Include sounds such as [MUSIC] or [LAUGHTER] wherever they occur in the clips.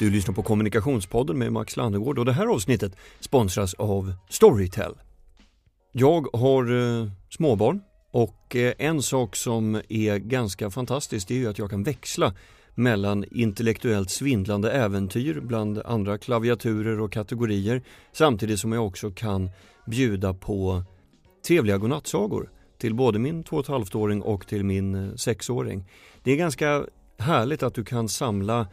Du lyssnar på Kommunikationspodden med Max Landegård och det här avsnittet sponsras av Storytel. Jag har eh, småbarn och eh, en sak som är ganska fantastisk det är ju att jag kan växla mellan intellektuellt svindlande äventyr bland andra klaviaturer och kategorier samtidigt som jag också kan bjuda på trevliga godnattsagor till både min 2,5-åring och till min eh, 6-åring. Det är ganska härligt att du kan samla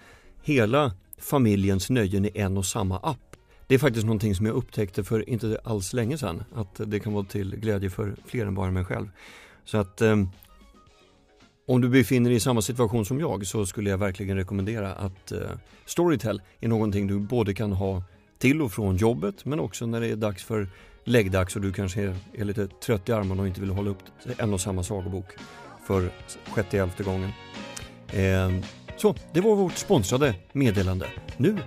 hela familjens nöjen i en och samma app. Det är faktiskt någonting som jag upptäckte för inte alls länge sedan, att det kan vara till glädje för fler än bara mig själv. Så att eh, om du befinner dig i samma situation som jag så skulle jag verkligen rekommendera att eh, Storytel är någonting du både kan ha till och från jobbet men också när det är dags för läggdags och du kanske är, är lite trött i armarna och inte vill hålla upp en och samma sagobok för sjätte elfte gången. Eh, så, det var vårt sponsrade meddelande. Nu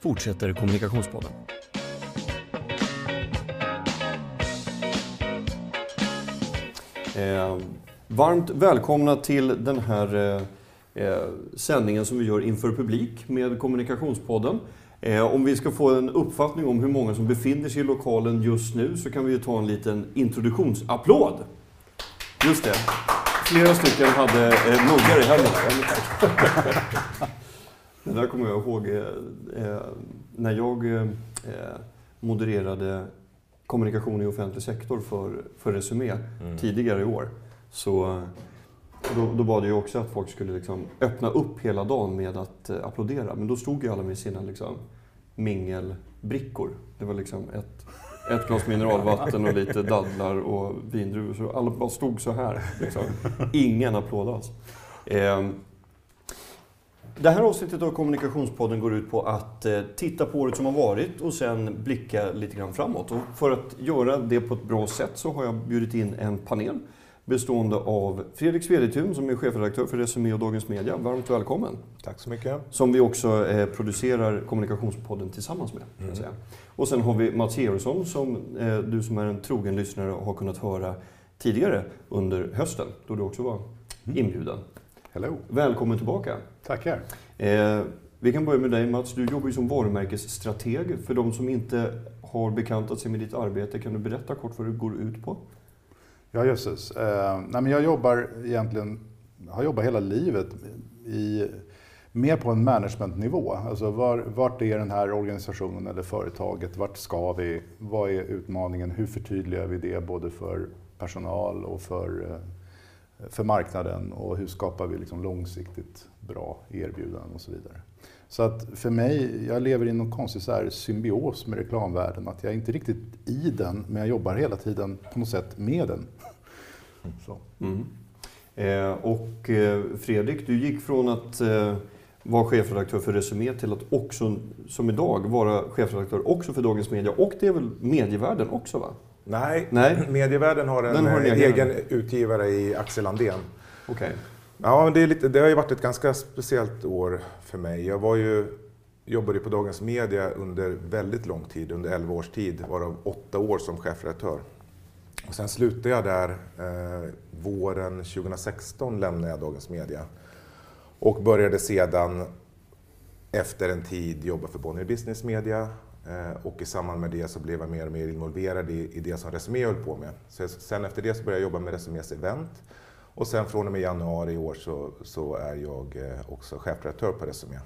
fortsätter Kommunikationspodden. Eh, varmt välkomna till den här eh, eh, sändningen som vi gör inför publik med Kommunikationspodden. Eh, om vi ska få en uppfattning om hur många som befinner sig i lokalen just nu så kan vi ju ta en liten introduktionsapplåd. Just det. Flera stycken hade eh, muggar i händerna. [LAUGHS] Det där kommer jag ihåg eh, eh, när jag eh, modererade kommunikation i offentlig sektor för, för Resumé mm. tidigare i år. Så då, då bad jag också att folk skulle liksom öppna upp hela dagen med att eh, applådera. Men då stod ju alla med sina liksom, mingelbrickor. Det var liksom ett, ett glas mineralvatten och lite dadlar och vindruvor. Så alla bara stod så här. Liksom. Ingen applåd alls. Eh, det här avsnittet av Kommunikationspodden går ut på att eh, titta på året som har varit och sen blicka lite grann framåt. Och för att göra det på ett bra sätt så har jag bjudit in en panel bestående av Fredrik Svedetun som är chefredaktör för Resumé och Dagens Media. Varmt välkommen! Tack så mycket! Som vi också eh, producerar Kommunikationspodden tillsammans med. Mm. Och sen har vi Mats Georgsson som eh, du som är en trogen lyssnare har kunnat höra tidigare under hösten då du också var mm. inbjuden. Hello. Välkommen tillbaka! Tackar! Eh, vi kan börja med dig Mats. Du jobbar ju som varumärkesstrateg. För de som inte har bekantat sig med ditt arbete, kan du berätta kort vad det går ut på? Ja, jösses. Eh, nej, men jag jobbar egentligen, har jobbat hela livet i, mer på en managementnivå. Alltså var, vart är den här organisationen eller företaget? Vart ska vi? Vad är utmaningen? Hur förtydligar vi det både för personal och för, eh, för marknaden? Och hur skapar vi liksom långsiktigt bra erbjudanden och så vidare. Så att för mig, jag lever i någon konstig så här symbios med reklamvärlden. Att jag är inte riktigt i den, men jag jobbar hela tiden på något sätt med den. [LAUGHS] Mm. Eh, och eh, Fredrik, du gick från att eh, vara chefredaktör för Resumé till att också, som idag, vara chefredaktör också för Dagens Media. Och det är väl medievärlden också va? Nej, Nej. medievärlden har en, har en egen, egen utgivare i Axel Andén. Okay. Ja, det, är lite, det har ju varit ett ganska speciellt år för mig. Jag var ju, jobbade på Dagens Media under väldigt lång tid, under 11 års tid, varav åtta år som chefredaktör. Och sen slutade jag där eh, våren 2016, lämnade jag Dagens Media och började sedan efter en tid jobba för Bonnier Business Media eh, och i samband med det så blev jag mer och mer involverad i, i det som Resumé höll på med. Så sen efter det så började jag jobba med Resumés event och sen från och med januari i år så, så är jag eh, också chefredaktör på Resumé.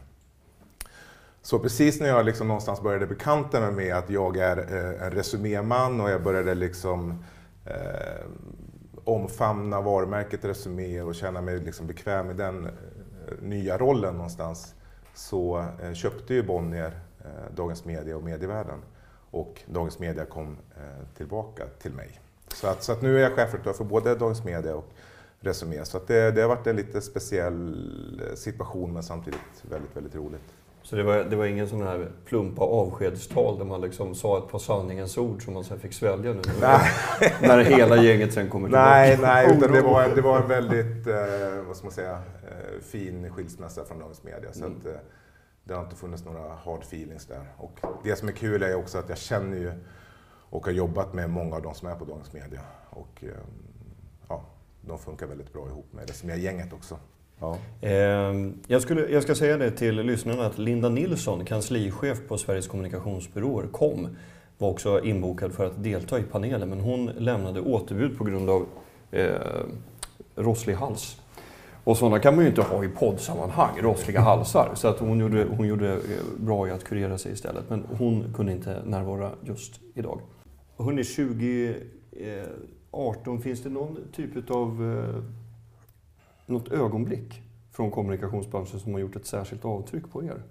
Så precis när jag liksom någonstans började bekanta mig med att jag är eh, en resuméman och jag började liksom eh, omfamna varumärket Resumé och känna mig liksom bekväm i den eh, nya rollen någonstans så eh, köpte ju Bonnier eh, Dagens Media och Medievärlden och Dagens Media kom tillbaka till mig. Så att, så att nu är jag chefredaktör för både Dagens Media och Resumé. Så det, det, har varit en lite speciell situation men samtidigt väldigt, väldigt roligt. Så det var, det var ingen sån här plumpa avskedstal där man liksom sa ett par sanningens ord som man sen fick svälja nu? [LAUGHS] När hela gänget sen kommer tillbaka? Nej, nej utan det var, det var en väldigt eh, vad ska man säga, eh, fin skilsmässa från Dagens Media. Så mm. att, eh, det har inte funnits några hard feelings där. Och det som är kul är också att jag känner ju och har jobbat med många av de som är på Dagens Media. Och, eh, de funkar väldigt bra ihop med det som är gänget också. Ja. Ehm, jag, skulle, jag ska säga det till lyssnarna att Linda Nilsson, kanslichef på Sveriges kommunikationsbyråer, KOM, var också inbokad för att delta i panelen men hon lämnade återbud på grund av eh, rosslig hals. Och sådana kan man ju inte ha i poddsammanhang, rossliga halsar. Så att hon, gjorde, hon gjorde eh, bra i att kurera sig istället. Men hon kunde inte närvara just idag. Hörrni, 2018, finns det någon typ av eh, något ögonblick från kommunikationsbranschen som har gjort ett särskilt avtryck på er?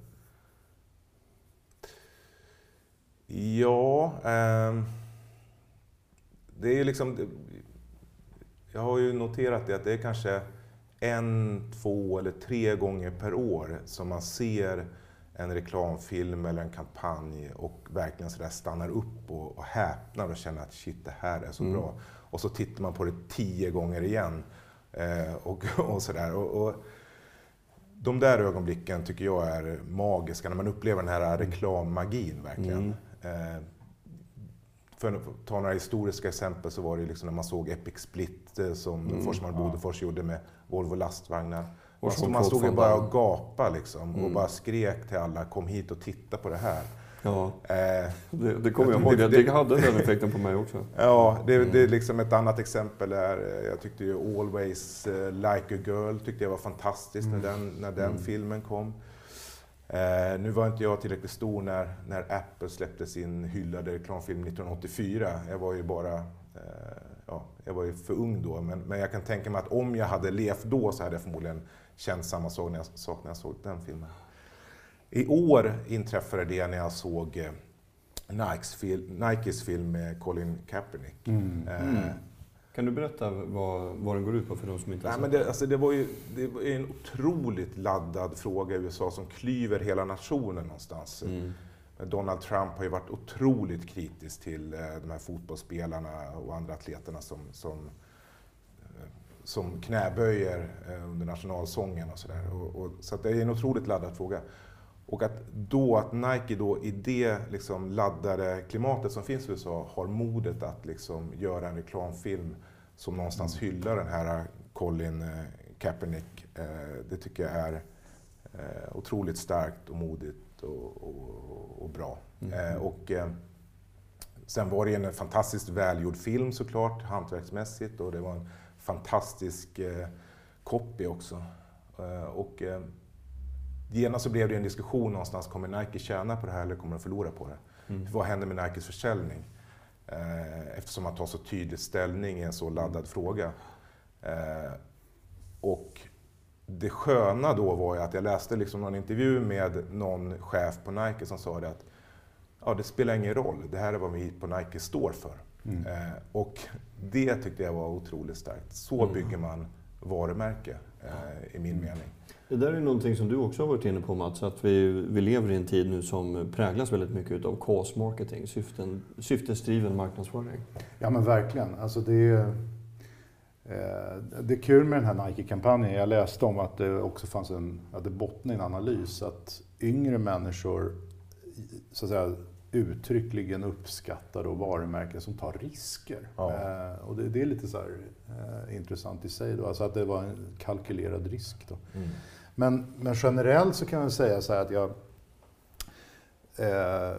Ja, eh, det är liksom... Jag har ju noterat det att det är kanske en, två eller tre gånger per år som man ser en reklamfilm eller en kampanj och verkligen så stannar upp och, och häpnar och känner att shit, det här är så mm. bra. Och så tittar man på det tio gånger igen. Eh, och, [LAUGHS] och sådär. Och, och, de där ögonblicken tycker jag är magiska, när man upplever den här reklammagin verkligen. Mm. Eh, för att ta några historiska exempel så var det liksom när man såg Epic Split eh, som mm. Forsman Bodefors gjorde med Volvo lastvagnar. Och så man stod ju bara och gapade liksom, mm. och bara skrek till alla, kom hit och titta på det här. Ja, eh, det, det kommer jag ihåg. Det, det, det hade den effekten på mig också. [LAUGHS] Ja, det, mm. det är liksom ett annat exempel är, eh, jag tyckte ju Always uh, Like a Girl tyckte jag var fantastiskt mm. när den, när den mm. filmen kom. Eh, nu var inte jag tillräckligt stor när, när Apple släppte sin hyllade reklamfilm 1984. Jag var ju bara eh, ja, jag var ju för ung då, men, men jag kan tänka mig att om jag hade levt då så hade jag förmodligen känt samma sak när jag, sak när jag såg den filmen. I år inträffade det när jag såg eh, Nikes, fil, Nikes film med Colin Kaepernick. Mm. Eh, mm. Kan du berätta vad, vad den går ut på för de som inte har sett det, alltså det, var ju, det var en otroligt laddad fråga i USA som klyver hela nationen någonstans. Mm. Donald Trump har ju varit otroligt kritisk till eh, de här fotbollsspelarna och andra atleterna som, som, som knäböjer under nationalsången och sådär. Så det är en otroligt laddad fråga. Och att då att Nike då i det liksom laddade klimatet som finns i USA har modet att liksom göra en reklamfilm som någonstans mm. hyllar den här Colin Kaepernick. Det tycker jag är otroligt starkt och modigt och, och, och bra. Mm. Och, sen var det en fantastiskt välgjord film såklart, hantverksmässigt och det var en fantastisk copy också. Och, genast så blev det en diskussion någonstans, kommer Nike tjäna på det här eller kommer de förlora på det? Mm. Vad händer med Nikes försäljning? Eh, eftersom man tar så tydlig ställning i en så laddad fråga. Eh, och det sköna då var ju att jag läste liksom någon intervju med någon chef på Nike som sa det att ja, det spelar ingen roll, det här är vad vi på Nike står för. Mm. Eh, och det tyckte jag var otroligt starkt. Så mm. bygger man varumärke, i min mm. mening. Det där är någonting som du också har varit inne på Mats, att vi, vi lever i en tid nu som präglas väldigt mycket av cause marketing, syften, syftesdriven marknadsföring. Ja men verkligen. Alltså det, är, eh, det är kul med den här Nike-kampanjen. Jag läste om att det också fanns en, att det bottnade en analys, att yngre människor så att säga, uttryckligen uppskattar då varumärken som tar risker. Ja. Eh, och det, det, är lite så här, eh, intressant i sig, då, alltså att det var en kalkylerad risk. Då. Mm. Men, men generellt så kan jag säga så här att jag... Eh,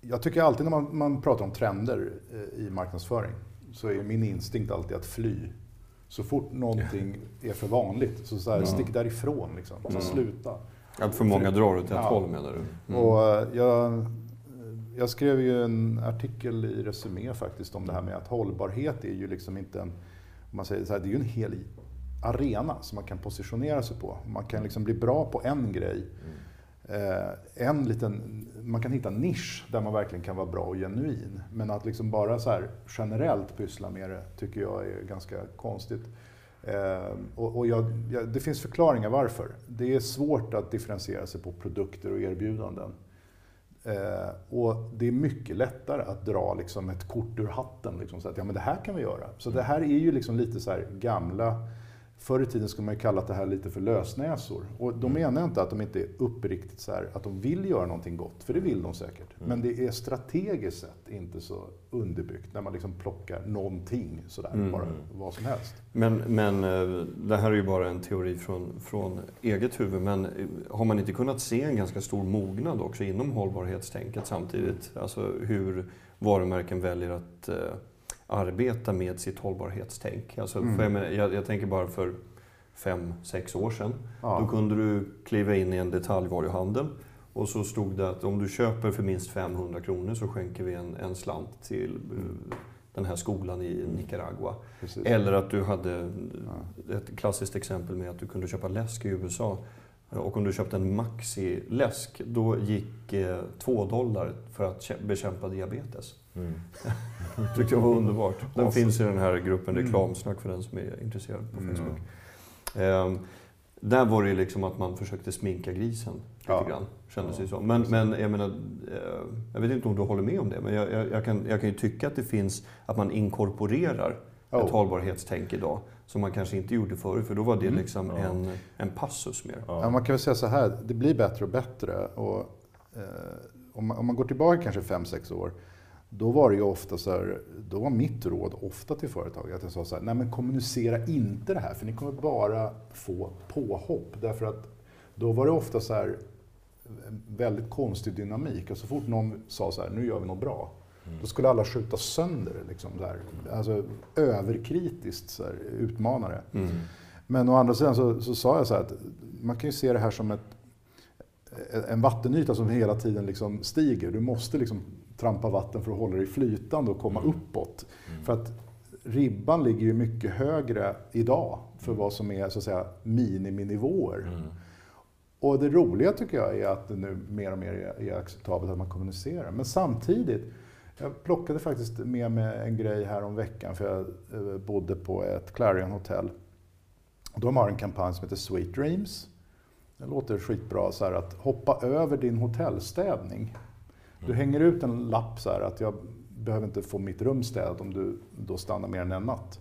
jag tycker alltid när man, man pratar om trender eh, i marknadsföring så är min instinkt alltid att fly. Så fort någonting är för vanligt, så, så här, ja. stick därifrån. Liksom. Så sluta. Att för många drar åt ett ja. håll menar du? Mm. Och eh, jag, jag skrev ju en artikel i Resumé faktiskt om det här med att hållbarhet är ju liksom inte en, man säger så här, det är ju en hel arena som man kan positionera sig på. Man kan liksom bli bra på en grej. Mm. en liten, man kan hitta en nisch där man verkligen kan vara bra och genuin. Men att liksom bara så generellt pyssla med det tycker jag är ganska konstigt. Eh, och, och jag, jag, det finns förklaringar varför. Det är svårt att differentiera sig på produkter och erbjudanden. Eh, och det är mycket lättare att dra liksom ett kort ur hatten. Liksom, så att ja, men det här kan vi göra. Så det här är ju liksom lite så gamla Förr i tiden skulle man ju kalla det här lite för lösnäsor. Och då Mm. menar jag inte att de inte är uppriktigt så här, att de vill göra någonting gott, för det vill de säkert. Mm. Men det är strategiskt sett inte så underbyggt när man liksom plockar någonting sådär, Mm. bara vad som helst. Men, men eh, det här är ju bara en teori från, från eget huvud. Men eh, har man inte kunnat se en ganska stor mognad också inom hållbarhetstänket samtidigt? Alltså hur varumärken väljer att eh, arbeta med sitt hållbarhetstänk. Alltså, Mm. för jag, menar, jag, jag tänker bara för fem, sex år sedan. Då Ja. kunde du kliva in i en detaljvaruhandel och så stod det att om du köper för minst 500 kronor så skänker vi en, en slant till eh, den här skolan i Nicaragua. Precis. Eller att du hade ett klassiskt exempel med att du kunde köpa läsk i USA. Och om du köpte en Maxi-läsk, då gick eh, dollar för att kä- bekämpa diabetes. Mm. [LAUGHS] tyckte jag var underbart. Den Awesome. finns i den här gruppen Mm. reklamsnack för den som är intresserad på Mm. Facebook. Ehm, där var det ju liksom att man försökte sminka grisen lite Ja. grann, kändes Ja. som. Men, men jag menar, eh, jag vet inte om du håller med om det, men jag, jag, jag, kan, jag kan ju tycka att det finns, att man inkorporerar Ja. ett hållbarhetstänk idag, som man kanske inte gjorde förut, för då var det Mm. liksom Ja. en, en passus mer. Ja, man kan väl säga så här, det blir bättre och bättre. Och, eh, om, man, om man går tillbaka kanske 5-6 år, då var det ju ofta så här, då var mitt råd ofta till företag att jag sa så här, nej men kommunicera inte det här för ni kommer bara få påhopp. Därför att då var det ofta så här väldigt konstig dynamik. Och så fort någon sa så här, nu gör vi något bra, då skulle alla skjuta sönder det. Liksom. Alltså överkritiskt så här, utmana det. Mm. Men å andra sidan så, så sa jag så här att man kan ju se det här som ett, en vattenyta som hela tiden liksom stiger. Du måste liksom trampa vatten för att hålla dig flytande och komma uppåt. För att ribban ligger ju mycket högre idag för vad som är så att säga miniminivåer. Mm. Och det roliga tycker jag är att det nu mer och mer är, acceptabelt att man kommunicerar. Men samtidigt, jag plockade faktiskt med mig en grej här om veckan för jag eh, bodde på ett Clarion hotell. De har en kampanj som heter Sweet Dreams. Det låter skitbra så här att hoppa över din hotellstädning. Du hänger ut en lapp så här att jag behöver inte få mitt rum städat om du då stannar mer än en natt.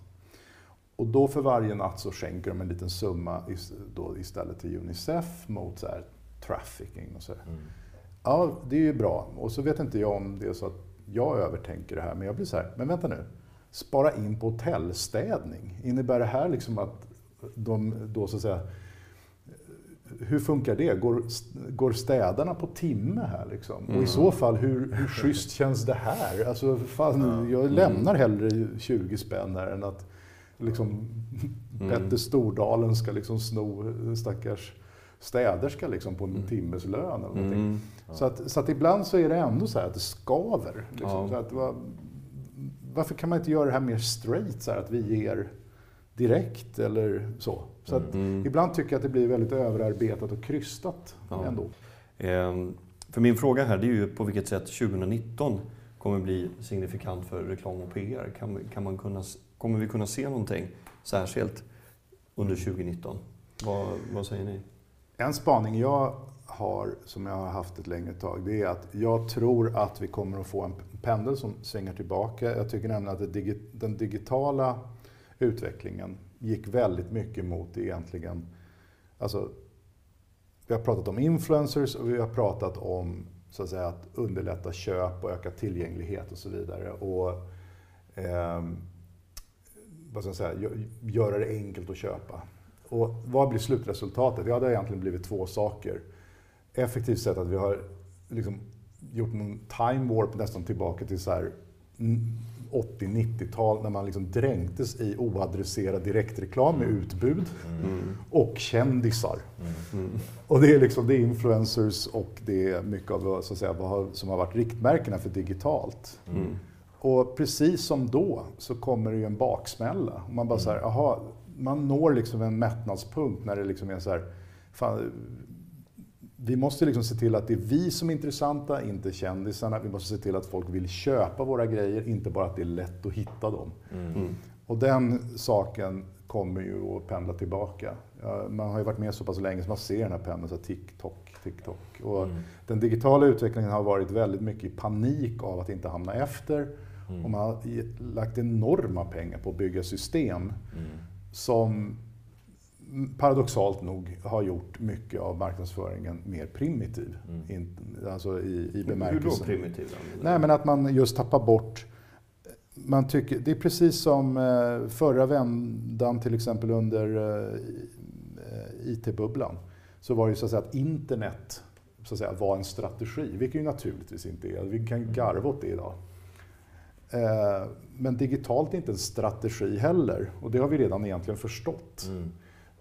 Och då för varje natt så skänker de en liten summa då istället till Unicef mot så här trafficking och så. Mm. Ja, det är ju bra. Och så vet inte jag om det är så att jag övertänker det här, men jag blir så här, men vänta nu. Spara in på hotellstädning. Innebär det här liksom att de då så att säga, hur funkar det? Går, går städarna på timme här liksom? Och i så fall, hur, hur schysst känns det här? Alltså, fan, jag lämnar hellre 20 spänn här än att liksom, Petter Stordalen ska liksom sno stackars städerska liksom på en timmes lön eller någonting. Mm. Så, att, så att ibland så är det ändå så att det skaver. Liksom. Ja. Så att, va, varför kan man inte göra det här mer straight, så här, att vi ger direkt eller så? Så Mm. Ibland tycker jag att det blir väldigt överarbetat och krystat Ja. ändå. Ehm, För min fråga här det är ju på vilket sätt 2019 kommer bli signifikant för reklam och PR. Kan, kan man kunna, kommer vi kunna se någonting särskilt under 2019? Vad, vad säger ni? En spaning jag har, som jag har haft ett längre tag, det är att jag tror att vi kommer att få en pendel som svänger tillbaka. Jag tycker nämligen att den digitala utvecklingen gick väldigt mycket mot egentligen, alltså vi har pratat om influencers och vi har pratat om så att, säga, att underlätta köp och öka tillgänglighet och så vidare. Och, eh, vad ska jag säga, göra det enkelt att köpa. Och vad blir slutresultatet? Ja, det har egentligen blivit två saker. Effektivt sett att vi har liksom gjort en time warp nästan tillbaka till så här 80-90-tal när man liksom dränktes i oadresserad direktreklam med utbud och kändisar. Mm. Och det är liksom det är influencers och det är mycket av så att säga, vad som har varit riktmärkena för digitalt. Mm. Och precis som då så kommer det ju en baksmälla. Man bara så här, aha, man når liksom en mättnadspunkt när det liksom är så här, fan, vi måste liksom se till att det är vi som är intressanta, inte kändisarna. Vi måste se till att folk vill köpa våra grejer, inte bara att det är lätt att hitta dem. Mm. Och den saken kommer ju att pendla tillbaka. Man har ju varit med så pass länge så man ser den här pendeln, så här TikTok, TikTok. Och Mm. Den digitala utvecklingen har varit väldigt mycket i panik av att inte hamna efter. Och man har lagt enorma pengar på att bygga system Mm. som paradoxalt nog har gjort mycket av marknadsföringen mer primitiv. Mm. In, alltså i, i Hur då bemärkelsen. primitiv? Nej, men att man just tappar bort man tycker, det är precis som eh, förra vändan till exempel under eh, IT-bubblan. Så var det ju så att säga att internet så att säga, var en strategi, vilket ju naturligtvis inte är. Vi kan garva åt det idag. Eh, Men digitalt är inte en strategi heller och det har vi redan egentligen förstått. Mm.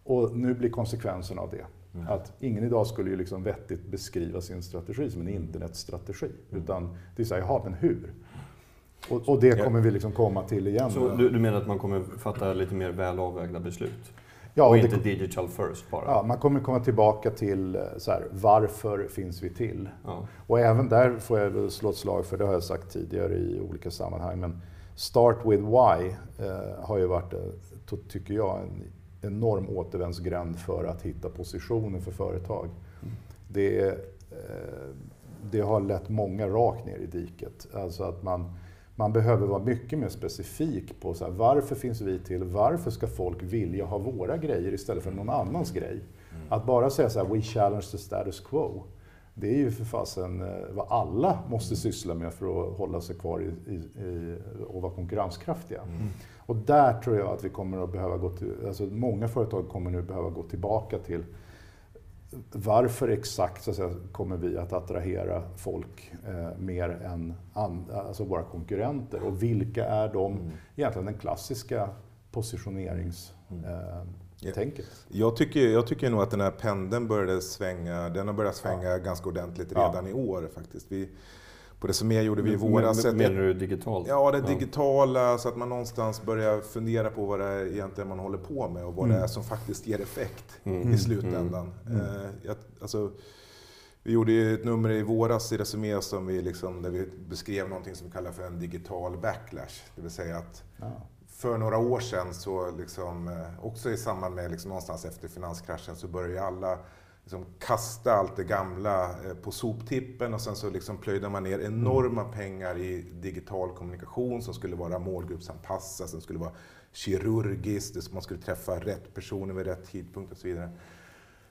Och nu blir konsekvensen av det Mm. att ingen idag skulle ju liksom vettigt beskriva sin strategi som en internetstrategi. Utan det är så här, jaha, men hur? Och, och det kommer vi liksom komma till igen. Så du, du menar att man kommer fatta lite mer väl avvägda beslut? ja, och inte det, digital first bara? ja, man kommer komma tillbaka till eh, så här, varför finns vi till? Ja. Och även där får jag slå ett slag för, det har jag sagt tidigare i olika sammanhang, men Start with why eh, har ju varit, eh, tycker jag, en enorm återvändsgränd för att hitta positioner för företag. Det, eh, det har lett många rakt ner i diket. Alltså att man, man behöver vara mycket mer specifik på så här, varför finns vi till? Varför ska folk vilja ha våra grejer istället för någon annans grej? Att bara säga så här, we challenge the status quo. Det är ju för fasen eh, vad alla måste syssla med för att hålla sig kvar i, i, i, och vara konkurrenskraftiga. Och där tror jag att vi kommer att behöva gå till, alltså många företag kommer nu behöva gå tillbaka till varför exakt så säga, kommer vi att attrahera folk eh, mer än an, alltså våra konkurrenter? Och vilka är de, egentligen den klassiska positioneringstänket? Eh, tänket? Jag tycker, jag tycker nog att den här pendeln började svänga, den har börjat svänga ganska ordentligt Ja. redan i år faktiskt. Vi, på Resumé gjorde vi i våras men- Menar du digitalt? Ja, det digitala, så att man någonstans börjar fundera på vad det är egentligen man håller på med och vad Mm. det är som faktiskt ger effekt Mm. i slutändan. Mm. Eh, jag, alltså, vi gjorde ju ett nummer i våras i Resumé som vi liksom, där vi beskrev någonting som vi kallar för en digital backlash. Det vill säga att Ja. för några år sedan, så liksom, eh, också i samband med liksom någonstans efter finanskraschen, så började alla liksom kasta allt det gamla eh, på soptippen och sen så liksom plöjde man ner enorma pengar i digital kommunikation som skulle vara målgruppsanpassad, som skulle vara kirurgiskt, man skulle träffa rätt personer vid rätt tidpunkt och så vidare.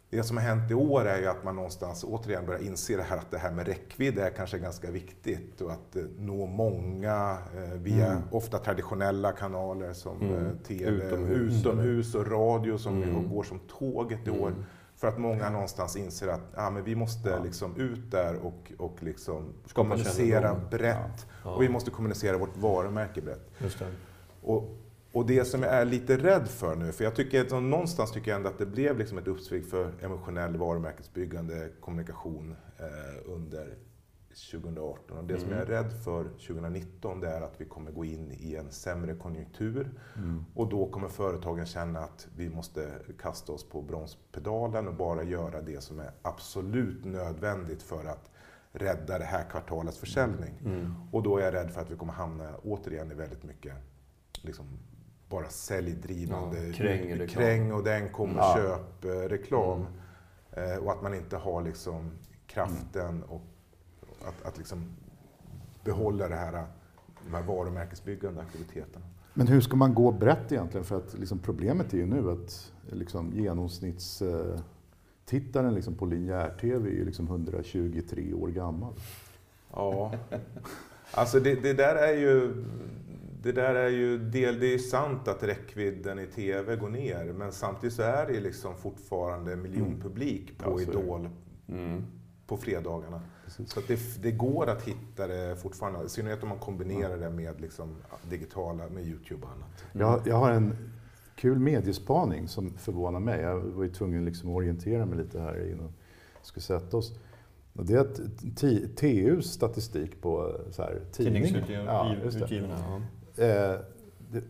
Det som har hänt i år är ju att man någonstans återigen börjar inse det här att det här med räckvidd är kanske ganska viktigt och att eh, nå många eh, via Mm. ofta traditionella kanaler som Mm. TV, Utomhus. utomhus och radio som Mm. går som tåget i år. För att många någonstans inser att ja, men vi måste Ja. liksom ut där och, och liksom Skapa kommunicera kännedom. brett. Ja. Och vi måste kommunicera vårt varumärke brett. Just det. Och, och det som jag är lite rädd för nu, för jag tycker att någonstans tycker jag ändå att det blev liksom ett uppsving för emotionell varumärkesbyggande kommunikation eh, under 2018. Och det som Mm. jag är rädd för 2019 det är att vi kommer gå in i en sämre konjunktur Mm. och då kommer företagen känna att vi måste kasta oss på bromspedalen och bara göra det som är absolut nödvändigt för att rädda det här kvartalets försäljning. Mm. Och då är jag rädd för att vi kommer hamna återigen i väldigt mycket liksom, bara säljdrivande, Ja, kräng kräng och den kommer Ja. köp, eh, reklam. Mm. Eh, och att man inte har liksom kraften och att, att liksom behålla det här, de här varumärkesbyggande aktiviteterna. Men hur ska man gå brett egentligen? För att liksom problemet är ju nu att liksom genomsnittstittaren liksom på linjär-tv är ju liksom 123 år gammal. Ja, alltså det, det där är ju det där är ju del, det är sant att räckvidden i TV går ner, men samtidigt så är det liksom fortfarande miljonpublik på det. Idol Mm. på fredagarna. Precis. Så att det, det går att hitta det fortfarande, i synnerhet om man kombinerar det med liksom digitala, med Youtube och annat. Jag, jag har en kul mediespaning som förvånar mig. Jag var ju tvungen liksom att orientera mig lite här innan vi skulle sätta oss. Och det är att T- TUs statistik på så här, tidning. Tidningsutgivarna. Ja. Eh,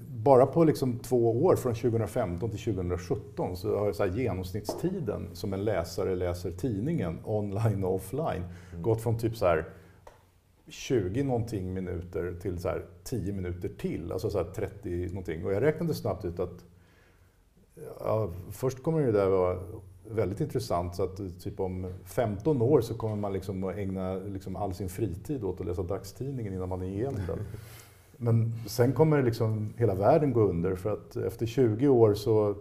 bara på liksom två år, från 2015 till 2017, så har så genomsnittstiden som en läsare läser tidningen online och offline gått från typ så här 20 någonting minuter till så här 10 minuter till, alltså så här 30 någonting. Och jag räknade snabbt ut att ja, först kommer det där vara väldigt intressant, så att typ om 15 år så kommer man liksom att ägna liksom all sin fritid åt att läsa dagstidningen innan man är igenom den. [LAUGHS] Men sen kommer liksom hela världen gå under för att efter 20 år så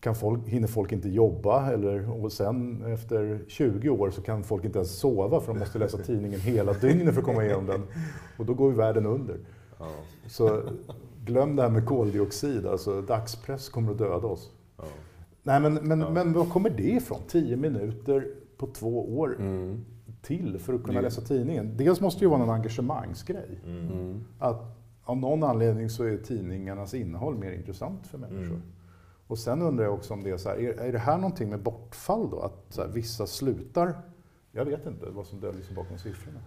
kan folk, hinner folk inte jobba eller, och sen efter 20 år så kan folk inte ens sova för de måste läsa tidningen hela dygnet för att komma igenom den. Och då går ju världen under. Ja. Så glöm det här med koldioxid, alltså dagspress kommer att döda oss. Ja. Nej men, men, Ja. men var kommer det ifrån? 10 minuter på två år Mm. till för att kunna läsa tidningen. Dels måste det ju vara en engagemangsgrej. Mm. Att av någon anledning så är tidningarnas innehåll mer intressant för människor. Mm. Och sen undrar jag också om det är så här, är, är det här någonting med bortfall då? Att så här, vissa slutar? Jag vet inte vad som döljer sig bakom siffrorna.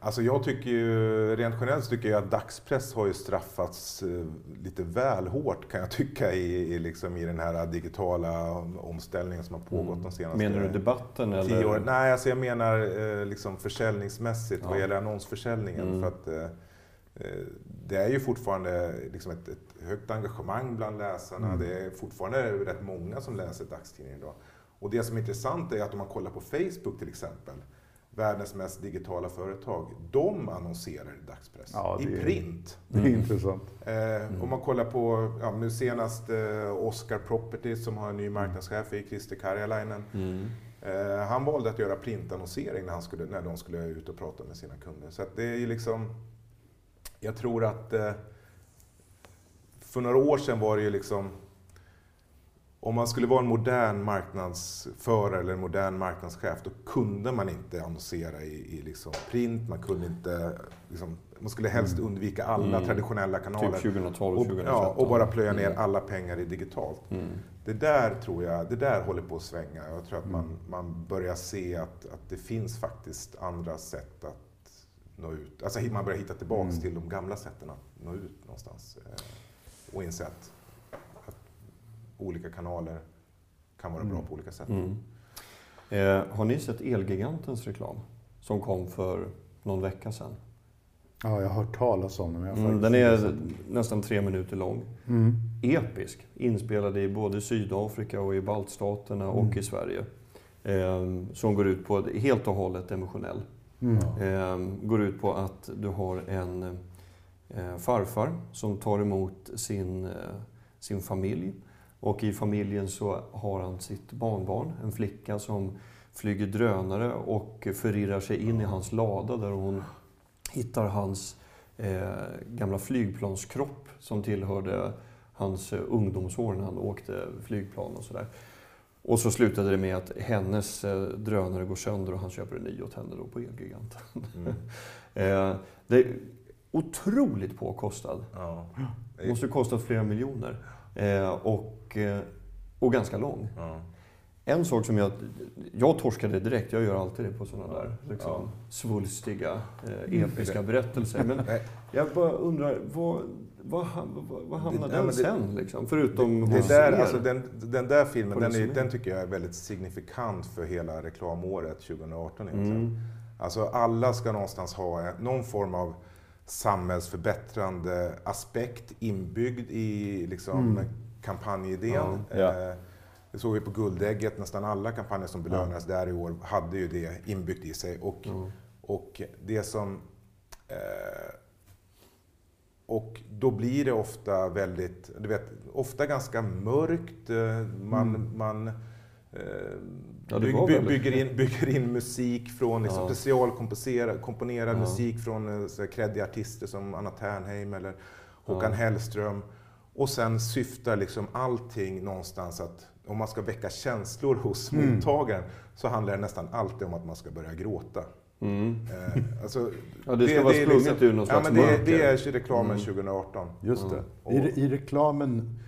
Alltså jag tycker ju, rent generellt tycker jag att dagspress har ju straffats eh, lite väl hårt kan jag tycka i, i, liksom, i den här digitala omställningen som har pågått de senaste Mm. Menar du debatten eller? tio åren. Nej, alltså jag menar eh, liksom försäljningsmässigt Ja. vad gäller annonsförsäljningen. Mm. För att, eh, det är ju fortfarande liksom ett, ett högt engagemang bland läsarna. Mm. Det är fortfarande rätt många som läser dagstidningar idag. Och det som är intressant är att om man kollar på Facebook till exempel, världens mest digitala företag, de annonserar i dagspress, Ja, i är- print. Det är Mm. intressant. Eh, Om man kollar på ja, nu senast eh, Oscar Properties som har en ny marknadschef i Christer Karjalainen. Mm. Eh, han valde att göra printannonsering när, han skulle, när de skulle ut och prata med sina kunder. Så det är liksom... Jag tror att... Eh, för några år sedan var det ju liksom... Om man skulle vara en modern marknadsförare eller en modern marknadschef, då kunde man inte annonsera i, i liksom print, man kunde inte... Liksom, man skulle helst undvika alla Mm. traditionella kanaler. Typ 2012, och, 2013. ja, och bara plöja ner Mm. alla pengar i digitalt. Mm. Det där tror jag, det där håller på att svänga. Jag tror att man, Mm. man börjar se att, att det finns faktiskt andra sätt att nå ut. Alltså man börjar hitta tillbaks Mm. till de gamla sätten att nå ut någonstans. Eh, Och inse att, att olika kanaler kan vara bra Mm. på olika sätt. Mm. Eh, har ni sett Elgigantens reklam? Som kom för någon vecka sedan. Ja, jag har hört talas om den. Mm, den är nästan tre minuter lång. Mm. Episk. Inspelad i både Sydafrika och i baltstaterna och Mm. i Sverige. Eh, som går ut på, helt och hållet emotionell. Mm. Går ut på att du har en eh, farfar som tar emot sin, eh, sin familj. Och i familjen så har han sitt barnbarn, en flicka som flyger drönare och förirrar sig in i hans lada där hon hittar hans eh, gamla flygplanskropp som tillhörde hans eh, ungdomsår när han åkte flygplan och sådär. Och så slutade det med att hennes eh, drönare går sönder och han köper en ny åt henne då på Elgiganten. Mm. [LAUGHS] Eh, det är otroligt påkostad. Ja. Det måste ha kostat flera miljoner. Eh, och, och ganska lång. Ja. En sak som jag... Jag torskade direkt, jag gör alltid det på sådana där liksom, Ja. svulstiga, eh, episka berättelser. Men jag bara undrar, vad, vad, vad, vad hamnar Det- ja, den det- sen? Liksom? Förutom det hos där, er? alltså den, den där filmen, den, är, den tycker jag är väldigt signifikant för hela reklamåret 2018 egentligen. mm. Alltså alla ska någonstans ha någon form av samhällsförbättrande aspekt inbyggd i liksom, Mm. kampanjidén. Ja, ja. Eh, Det såg vi på Guldägget, nästan alla kampanjer som belönades där i år hade ju det inbyggt i sig. Och, Mm. och det som... Eh, och då blir det ofta väldigt, du vet, ofta ganska mörkt. eh, Man, Mm. man eh, Ja, by, väldigt- bygger, in, bygger in musik från liksom Ja. specialkomponerad komponerad Ja. musik från eh, kreddiga artister som Anna Ternheim eller Håkan Ja. Hellström. Och sen syftar liksom allting någonstans att om man ska väcka känslor hos Mm. mottagaren så handlar det nästan alltid om att man ska börja gråta. Mm. Eh, alltså, Ja, det ska vara är sprunget ur någon ja, slags men det, det är reklamen Mm. 2018. Just Ja. det. I, re- I reklamen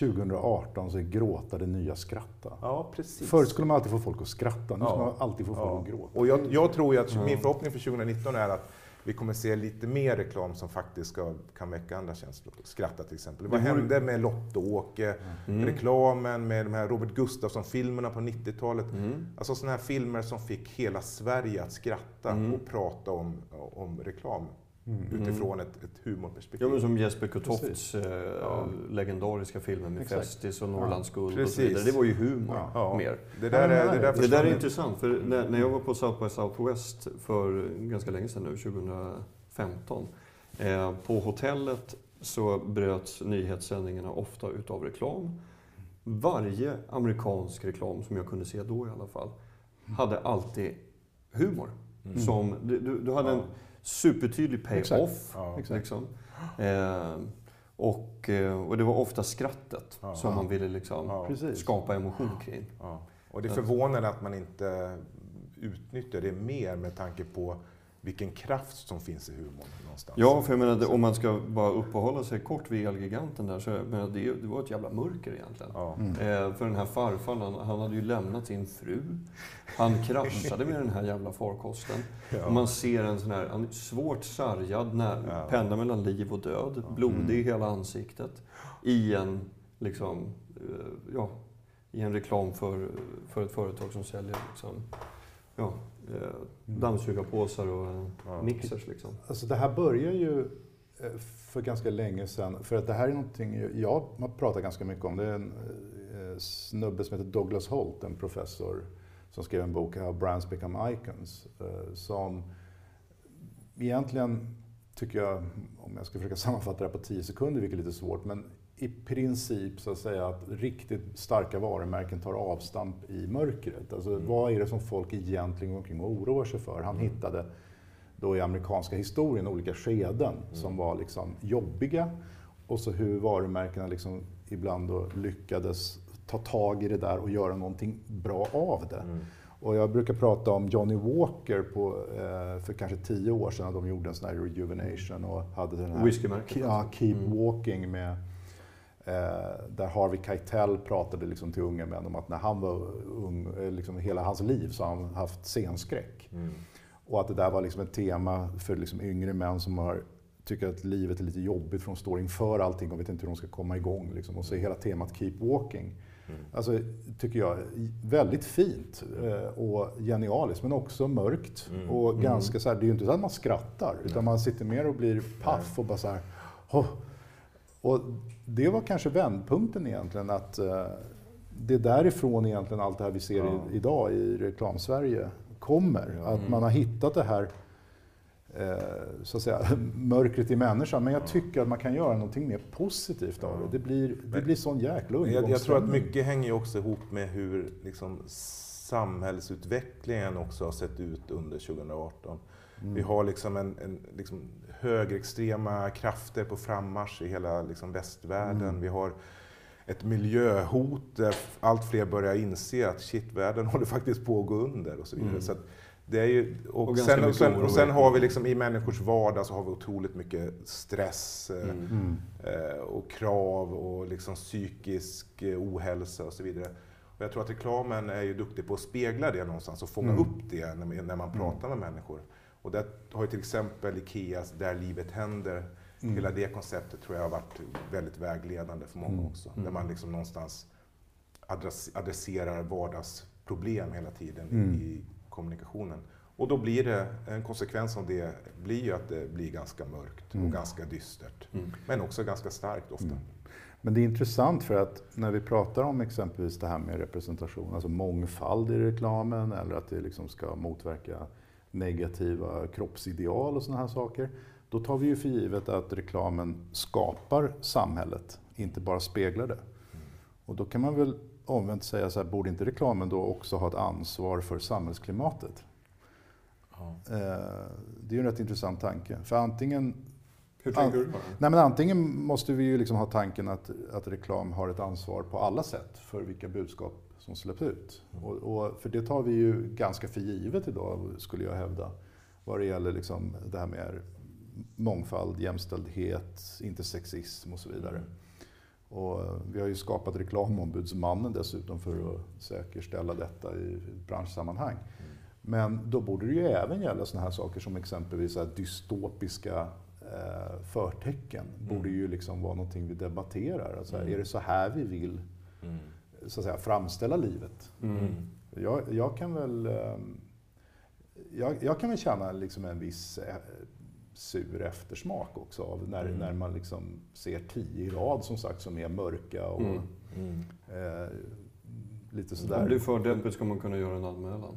2018 så är gråta det nya skratta. Ja, precis. Förut skulle man alltid få folk att skratta, nu ska Ja. man alltid få folk Ja. att gråta. Och jag, jag tror ju att Ja. min förhoppning för 2019 är att vi kommer se lite mer reklam som faktiskt ska, kan väcka andra känslor. Skratta till exempel. Vad hände med Lotte-Åke, Mm. reklamen med de här Robert Gustafsson-filmerna på 90-talet? Mm. Alltså sådana här filmer som fick hela Sverige att skratta Mm. och prata om, om reklam Mm. utifrån ett, ett humorperspektiv. Ja, men som Jesper Kotofts eh, Ja. legendariska filmer med Exakt. Festis och Norrlands guld och så vidare. Det var ju humor Ja. Ja. mer. Det där är, det där Det där är intressant, för när, när jag var på South by Southwest för ganska länge sedan nu, 2015. Eh, på hotellet så bröts nyhetssändningarna ofta utav reklam. varje amerikansk reklam som jag kunde se då i alla fall, hade alltid humor. Mm. Som, du, du, du hade en supertydlig pay-off. Ja. Liksom. Eh, och, och det var ofta skrattet Ja. som man ville liksom skapa emotion kring. Ja. Och det är förvånande att man inte utnyttjar det mer med tanke på vilken kraft som finns i humorn någonstans. Ja, för jag menar, om man ska bara uppehålla sig kort vid Elgiganten där, så jag menar, det, det var ett jävla mörker egentligen. Ja. Eh, för den här farfaren, han, han hade ju lämnat sin fru. Han [LAUGHS] kraschade med den här jävla farkosten. Och man ser en sån här, han är svårt sargad, när, Ja. pendlar mellan liv och död, blodig i hela ansiktet. I en, liksom, eh, ja, i en reklam för, för ett företag som säljer liksom, ja, dammsugarpåsar och eh, Ja. mixers. Liksom. Alltså det här börjar ju eh, för ganska länge sedan. För att det här är någonting jag har pratat ganska mycket om. Det är en eh, snubbe som heter Douglas Holt, en professor som skrev en bok, How Brands Become Icons. eh, Som egentligen, tycker jag, om jag ska försöka [LAUGHS] sammanfatta det här på tio sekunder, vilket är lite svårt, men i princip så att säga att riktigt starka varumärken tar avstamp i mörkret. Alltså vad är det som folk egentligen går omkring och oroar sig för? Han hittade då i amerikanska historien olika skeden som var liksom jobbiga och så hur varumärkena liksom ibland då lyckades ta tag i det där och göra någonting bra av det. Och jag brukar prata om Johnny Walker på, eh, för kanske tio år sedan. De gjorde en sån här rejuvenation och hade den här Whiskymärket, Ja, alltså. Keep Walking med där Harvey Keitel pratade liksom till unga män om att när han var ung, eh, liksom hela hans liv så har han haft scenskräck. Och att det där var liksom ett tema för liksom yngre män som har, tycker att livet är lite jobbigt för de står inför allting och vet inte hur de ska komma igång. Liksom. Och så är hela temat Keep Walking. Alltså, tycker jag, väldigt fint eh, och genialiskt men också mörkt. Och ganska så här, det är ju inte så att man skrattar utan man sitter mer och blir paff och bara så här, "Åh." Och det var kanske vändpunkten egentligen att eh, det är därifrån egentligen allt det här vi ser Ja. i, idag i reklamsverige kommer. Att man har hittat det här eh, så att säga, [LAUGHS] mörkret i människan. Men jag tycker att man kan göra någonting mer positivt av det. Det blir, det blir sån jäkla jag, jag tror att mycket hänger också ihop med hur liksom, samhällsutvecklingen också har sett ut under 2018. Vi har liksom en, en liksom, högerextrema krafter på frammarsch i hela liksom, västvärlden. Vi har ett miljöhot där allt fler börjar inse att shit, världen [LAUGHS] håller faktiskt på att gå under och så vidare. Så att det är ju, och, Och sen, och, sen, och sen har vi liksom i människors vardag så har vi otroligt mycket stress eh, Mm. eh, och krav och liksom psykisk eh, ohälsa och så vidare. Och jag tror att reklamen är ju duktig på att spegla det någonstans och fånga Mm. upp det när, när man pratar med människor. Och där har ju till exempel Ikeas Där livet händer, Mm. hela det konceptet tror jag har varit väldigt vägledande för många också. Där man liksom någonstans adress- adresserar vardagsproblem hela tiden Mm. i kommunikationen. Och då blir det, en konsekvens av det blir ju att det blir ganska mörkt Mm. och ganska dystert. Men också ganska starkt ofta. Men det är intressant för att när vi pratar om exempelvis det här med representation, alltså mångfald i reklamen eller att det liksom ska motverka negativa kroppsideal och sådana här saker. Då tar vi ju för givet att reklamen skapar samhället, inte bara speglar det. Och då kan man väl omvänt säga så här, borde inte reklamen då också ha ett ansvar för samhällsklimatet? Eh, Det är ju en rätt intressant tanke. För antingen Hur tänker du? Bara? Nej, men antingen måste vi ju liksom ha tanken att, att reklam har ett ansvar på alla sätt för vilka budskap som släpps ut. Och, och, för det tar vi ju ganska för givet idag, skulle jag hävda, vad det gäller liksom det här med mångfald, jämställdhet, intersexism och så vidare. Och vi har ju skapat reklamombudsmannen dessutom för att säkerställa detta i branschsammanhang. Men då borde det ju även gälla sådana här saker som exempelvis dystopiska eh, förtecken. borde ju liksom vara någonting vi debatterar. Alltså, Är det så här vi vill så att säga, framställa livet? Jag, jag kan väl ehm, jag, jag kan väl känna liksom en viss eh, sur eftersmak också av när, när man liksom ser tio i rad som sagt som är mörka och eh, lite Om sådär. det är för deppigt ska man kunna göra en anmälan.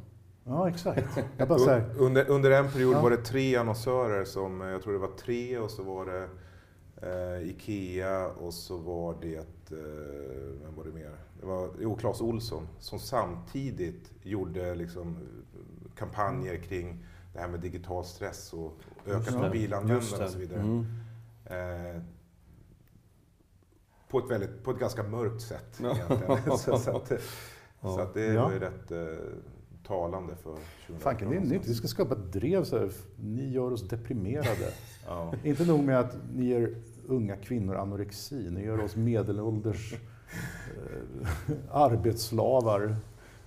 Ja, exakt. [LAUGHS] Under, under en period Ja. var det tre annonsörer som, eh, jag tror det var tre och så var det eh, Ikea och så var det eh, vem var det mer? Det var jo, Claes Olsson som samtidigt gjorde liksom kampanjer kring det här med digital stress och ökat mobilanvändande och så vidare. Mm. Eh, på, ett väldigt, på ett ganska mörkt sätt egentligen. [LAUGHS] så, så, att, ja. [LAUGHS] så att det ja. var ju rätt eh, talande för 2018. Fanken, det är nytt. Vi ska skapa ett drev så här, ni gör oss deprimerade. ja. Inte nog med att ni ger unga kvinnor anorexi, ni gör oss medelålders eh, arbetsslavar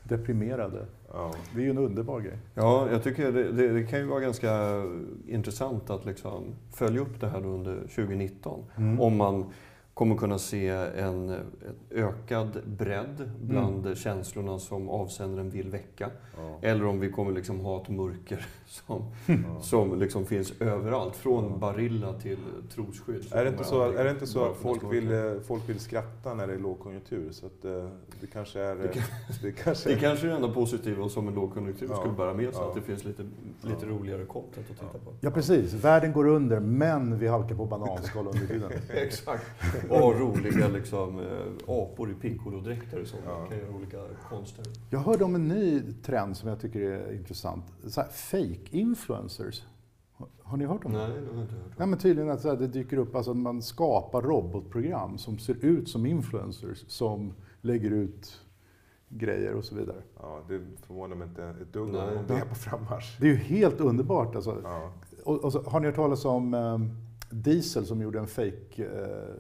deprimerade. Ja. Det är ju en underbar grej. Ja, jag tycker det, det, det, kan ju vara ganska intressant att liksom följa upp det här under 2019. Mm. Om man kommer kunna se en, en ökad bredd bland mm. känslorna som avsändaren vill väcka. Ja. Eller om vi kommer liksom ha ett mörker som, ja. som liksom finns överallt. Från ja. Barilla till trosskydd. Är det inte så, är det inte så att folk vill, eh, folk vill skratta när det är lågkonjunktur? Så att, eh, det kanske är... Det, kan, det, kanske, det kanske är det enda positiva som en lågkonjunktur ja. skulle bära med sig. Att det finns lite, lite roligare content att titta på. Ja, precis. Världen går under, men vi halkar på bananskal under tiden. [LAUGHS] Exakt. Och roliga liksom, eh, apor i piccolo-dräkter som ja. kan göra olika konster. Jag hörde om en ny trend som jag tycker är intressant. fake influencers. Har ni hört om det? Nej, det har jag inte hört. Nej, men tydligen att det dyker upp, alltså man skapar robotprogram som ser ut som influencers som lägger ut grejer och så vidare. Ja, det förvånar mig inte ett dugg om det är på frammarsch. Det är ju helt underbart. Alltså. Ja. Och, och så, har ni hört talas om um, Diesel som gjorde en fake, uh,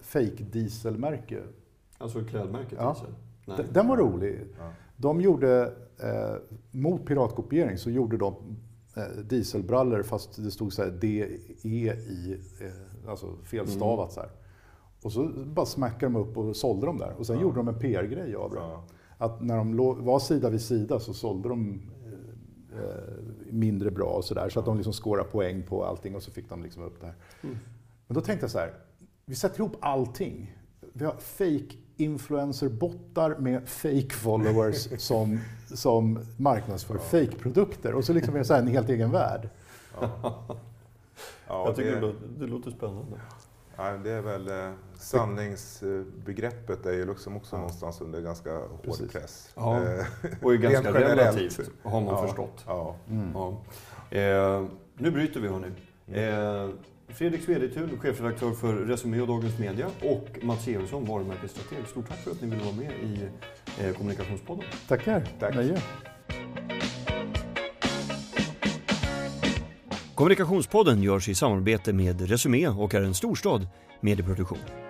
fake dieselmärke? Alltså klädmärket ja. Diesel? Nej. Den var rolig. Ja. De gjorde, eh, mot piratkopiering så gjorde de eh, dieselbrallor fast det stod så här DE i, eh, alltså felstavat mm. så här. Och så bara smackade de upp och sålde dem där. Och sen ja. gjorde de en PR-grej av det. Ja. Att när de var sida vid sida så sålde de eh, eh, mindre bra och sådär. Så att de liksom skårade poäng på allting och så fick de liksom upp det här. Mm. Men då tänkte jag så här, vi sätter ihop allting. Vi har fake influencer-bottar med fake followers [LAUGHS] som, som marknadsför ja. fake-produkter. Och så liksom är det så en helt egen värld. Ja. ja jag tycker det, låter, det låter spännande. Ja, det är väl eh, sanningsbegreppet är ju liksom också ja. någonstans under ganska hård Precis. press. Ja. Eh, och är ganska [LAUGHS] relativt har man ja. förstått. Ja. Mm. Ja. Eh, nu bryter vi hörni. Mm. Eh, Fredrik Svedetun, chefredaktör för Resumé och Dagens Media och Mats Georgsson, varumärkesstrateg. Stort tack för att ni ville vara med i eh, Kommunikationspodden. Tackar. Tack. Nöje. Kommunikationspodden görs i samarbete med Resumé och är en storstad medieproduktion.